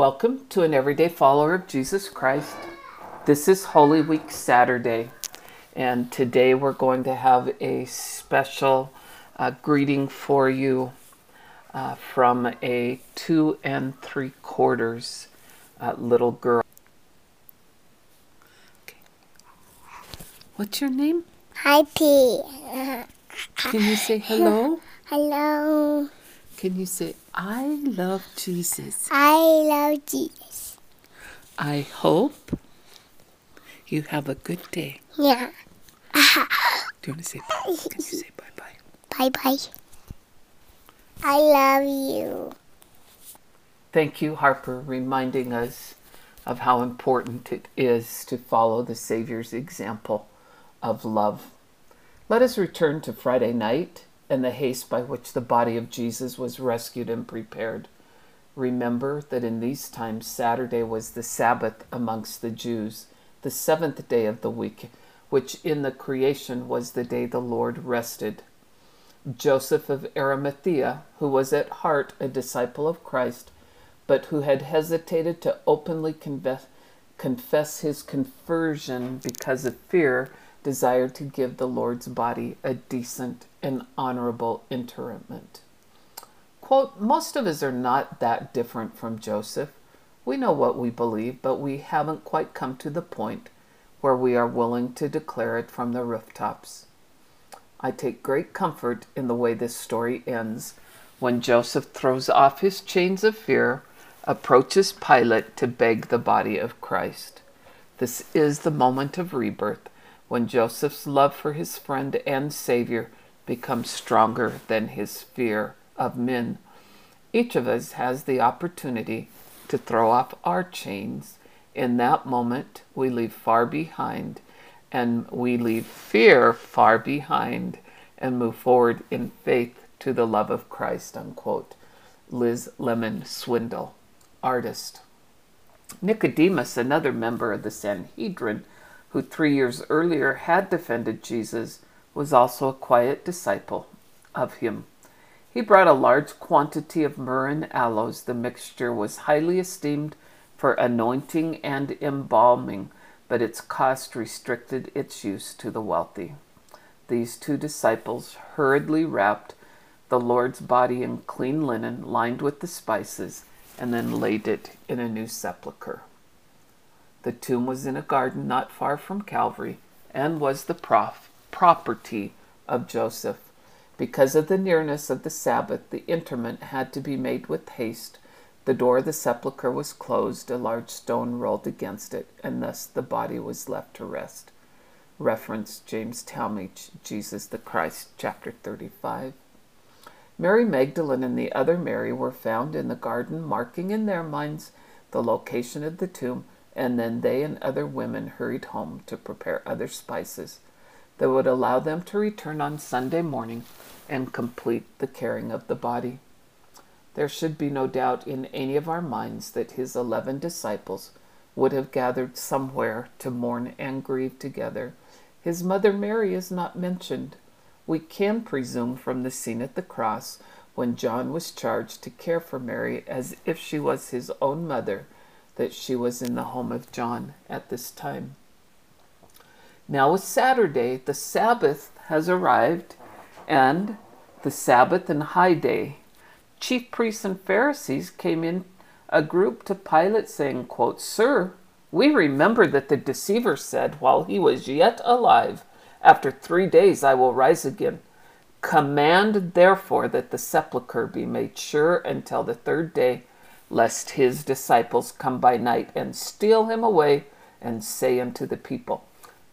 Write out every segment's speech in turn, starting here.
Welcome to an everyday follower of Jesus Christ. This is Holy Week Saturday, and today we're going to have a special uh, greeting for you uh, from a two and three quarters uh, little girl. Okay. What's your name? Hi, P. Can you say hello? Hello. Can you say, I love Jesus? I love Jesus. I hope you have a good day. Yeah. Do you want to say bye? Can you say bye bye? Bye bye. I love you. Thank you, Harper, reminding us of how important it is to follow the Savior's example of love. Let us return to Friday night and the haste by which the body of Jesus was rescued and prepared. Remember that in these times Saturday was the Sabbath amongst the Jews, the seventh day of the week, which in the creation was the day the Lord rested. Joseph of Arimathea, who was at heart a disciple of Christ, but who had hesitated to openly confess, confess his conversion because of fear, desired to give the Lord's body a decent and honorable interment. Quote, Most of us are not that different from Joseph. We know what we believe, but we haven't quite come to the point where we are willing to declare it from the rooftops. I take great comfort in the way this story ends when Joseph throws off his chains of fear, approaches Pilate to beg the body of Christ. This is the moment of rebirth when Joseph's love for his friend and Savior becomes stronger than his fear of men. Each of us has the opportunity to throw off our chains. In that moment, we leave far behind and we leave fear far behind and move forward in faith to the love of Christ. Unquote. Liz Lemon Swindle, artist. Nicodemus, another member of the Sanhedrin, who three years earlier had defended Jesus, was also a quiet disciple of him. He brought a large quantity of myrrh and aloes. The mixture was highly esteemed for anointing and embalming, but its cost restricted its use to the wealthy. These two disciples hurriedly wrapped the Lord's body in clean linen lined with the spices and then laid it in a new sepulchre. The tomb was in a garden not far from Calvary and was the prof- property of Joseph. Because of the nearness of the Sabbath, the interment had to be made with haste. The door of the sepulchre was closed, a large stone rolled against it, and thus the body was left to rest. Reference James Talmage, Jesus the Christ, chapter 35. Mary Magdalene and the other Mary were found in the garden, marking in their minds the location of the tomb and then they and other women hurried home to prepare other spices that would allow them to return on Sunday morning and complete the carrying of the body. There should be no doubt in any of our minds that his eleven disciples would have gathered somewhere to mourn and grieve together. His mother Mary is not mentioned. We can presume from the scene at the cross when John was charged to care for Mary as if she was his own mother that she was in the home of John at this time. Now it's Saturday, the Sabbath has arrived, and the Sabbath and high day. Chief priests and Pharisees came in a group to Pilate saying, quote, Sir, we remember that the deceiver said while he was yet alive, After three days I will rise again. Command therefore that the sepulchre be made sure until the third day, lest his disciples come by night and steal him away and say unto the people,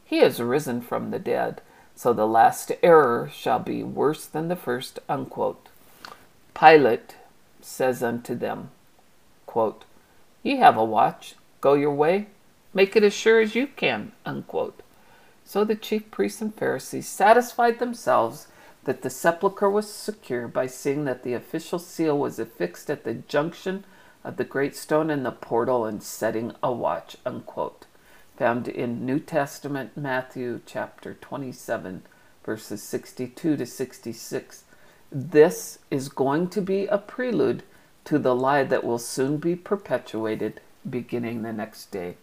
He is risen from the dead. So the last error shall be worse than the first. Unquote. Pilate says unto them, quote, Ye have a watch, go your way, make it as sure as you can. Unquote. So the chief priests and Pharisees satisfied themselves that the sepulchre was secure by seeing that the official seal was affixed at the junction of the great stone in the portal and setting a watch, unquote. Found in New Testament, Matthew chapter 27, verses 62 to 66. This is going to be a prelude to the lie that will soon be perpetuated beginning the next day.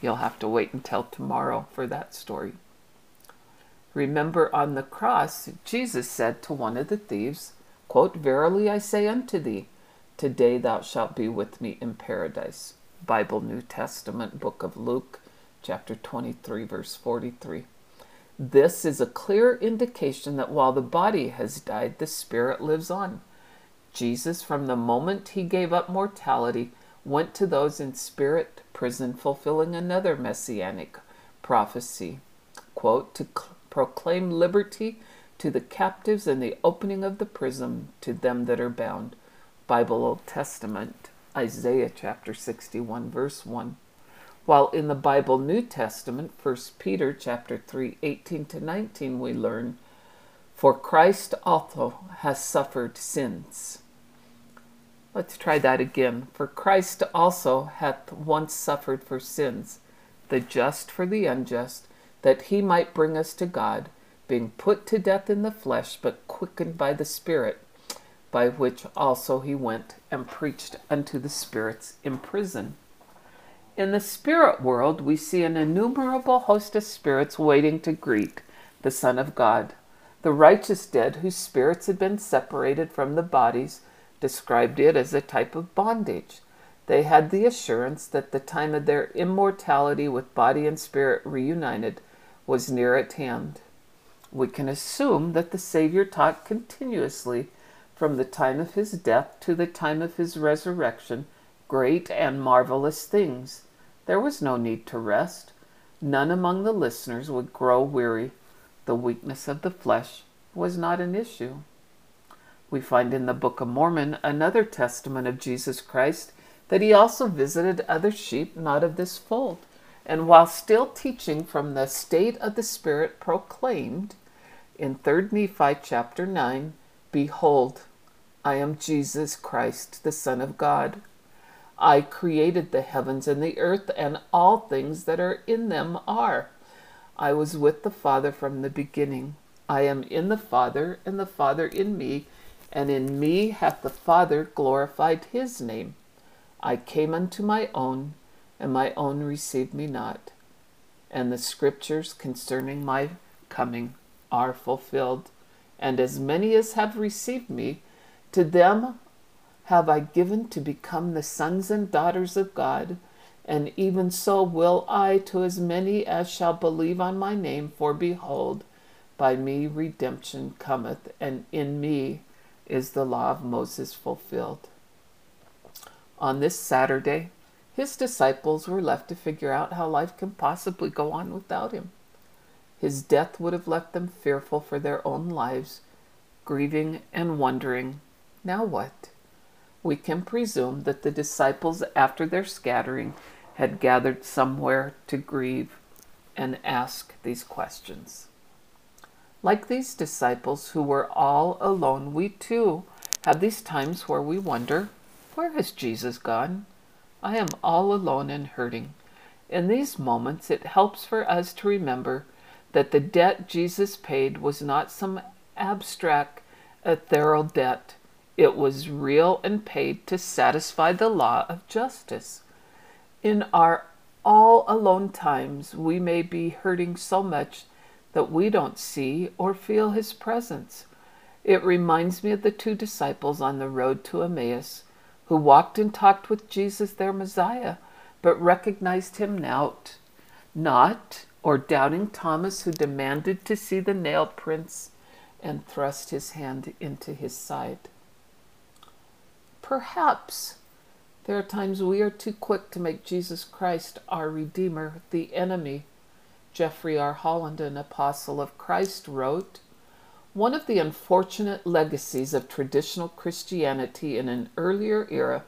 You'll have to wait until tomorrow for that story. Remember on the cross, Jesus said to one of the thieves, quote, Verily I say unto thee, today thou shalt be with me in paradise. Bible New Testament, Book of Luke, chapter 23, verse 43. This is a clear indication that while the body has died, the spirit lives on. Jesus, from the moment he gave up mortality, went to those in spirit prison, fulfilling another messianic prophecy. Quote, to cl- proclaim liberty to the captives and the opening of the prison to them that are bound. Bible Old Testament, Isaiah chapter 61, verse 1. While in the Bible New Testament, 1 Peter chapter 3, 18 to 19, we learn, For Christ also has suffered sins. Let's try that again. For Christ also hath once suffered for sins, the just for the unjust, that he might bring us to God, being put to death in the flesh, but quickened by the Spirit, by which also he went and preached unto the spirits in prison. In the spirit world, we see an innumerable host of spirits waiting to greet the Son of God. The righteous dead, whose spirits had been separated from the bodies, described it as a type of bondage. They had the assurance that the time of their immortality with body and spirit reunited was near at hand. We can assume that the Savior taught continuously from the time of his death to the time of his resurrection great and marvelous things. There was no need to rest. None among the listeners would grow weary. The weakness of the flesh was not an issue. We find in the Book of Mormon another testament of Jesus Christ that he also visited other sheep not of this fold, and while still teaching from the state of the Spirit proclaimed in 3 Nephi chapter 9 Behold, I am Jesus Christ, the Son of God. I created the heavens and the earth, and all things that are in them are. I was with the Father from the beginning. I am in the Father, and the Father in me, and in me hath the Father glorified his name. I came unto my own, and my own received me not. And the scriptures concerning my coming are fulfilled. And as many as have received me, to them have I given to become the sons and daughters of God, and even so will I to as many as shall believe on my name, for behold, by me redemption cometh, and in me is the law of Moses fulfilled. On this Saturday, his disciples were left to figure out how life can possibly go on without him. His death would have left them fearful for their own lives, grieving and wondering, now what? We can presume that the disciples, after their scattering, had gathered somewhere to grieve and ask these questions. Like these disciples who were all alone, we too have these times where we wonder, Where has Jesus gone? I am all alone and hurting. In these moments, it helps for us to remember that the debt Jesus paid was not some abstract, ethereal debt it was real and paid to satisfy the law of justice. In our all alone times, we may be hurting so much that we don't see or feel his presence. It reminds me of the two disciples on the road to Emmaus who walked and talked with Jesus, their Messiah, but recognized him not, not, or doubting Thomas, who demanded to see the nail prints and thrust his hand into his side. Perhaps there are times we are too quick to make Jesus Christ our Redeemer the enemy. Jeffrey R. Holland, an apostle of Christ, wrote One of the unfortunate legacies of traditional Christianity in an earlier era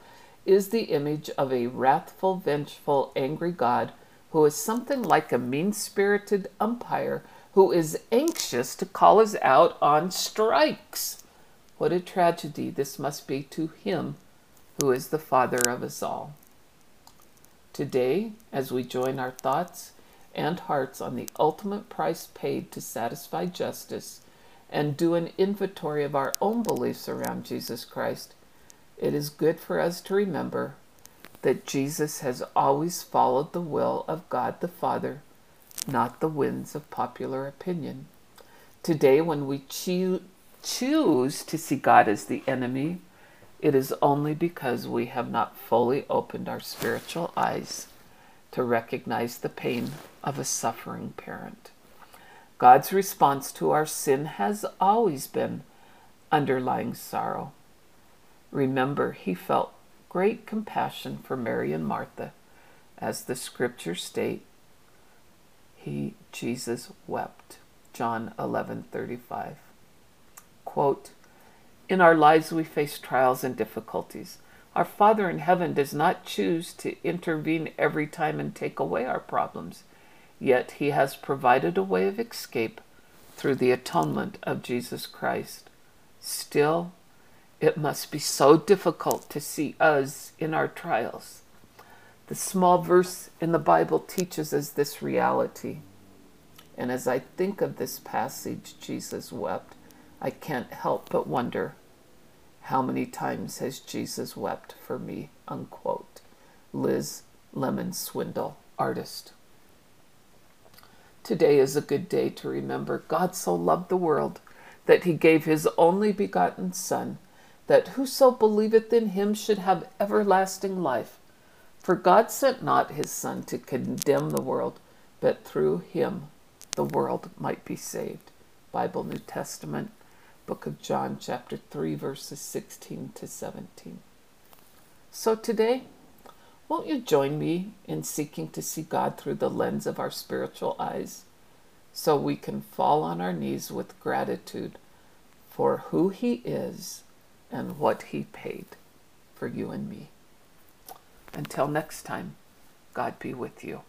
is the image of a wrathful, vengeful, angry God who is something like a mean spirited umpire who is anxious to call us out on strikes. What a tragedy this must be to Him who is the Father of us all. Today, as we join our thoughts and hearts on the ultimate price paid to satisfy justice and do an inventory of our own beliefs around Jesus Christ, it is good for us to remember that Jesus has always followed the will of God the Father, not the winds of popular opinion. Today, when we choo- choose to see God as the enemy, it is only because we have not fully opened our spiritual eyes to recognize the pain of a suffering parent. God's response to our sin has always been underlying sorrow. Remember, he felt great compassion for Mary and Martha. As the scriptures state, he, Jesus, wept. John 11:35. Quote, in our lives we face trials and difficulties. Our Father in heaven does not choose to intervene every time and take away our problems. Yet he has provided a way of escape through the atonement of Jesus Christ. Still, it must be so difficult to see us in our trials. The small verse in the Bible teaches us this reality. And as I think of this passage, Jesus wept, I can't help but wonder how many times has Jesus wept for me? Unquote. Liz Lemon Swindle, artist. Today is a good day to remember God so loved the world that he gave his only begotten Son that whoso believeth in him should have everlasting life. For God sent not his Son to condemn the world, but through him the world might be saved. Bible New Testament, Book of John, chapter 3, verses 16 to 17. So today, won't you join me in seeking to see God through the lens of our spiritual eyes so we can fall on our knees with gratitude for who He is and what He paid for you and me. Until next time, God be with you.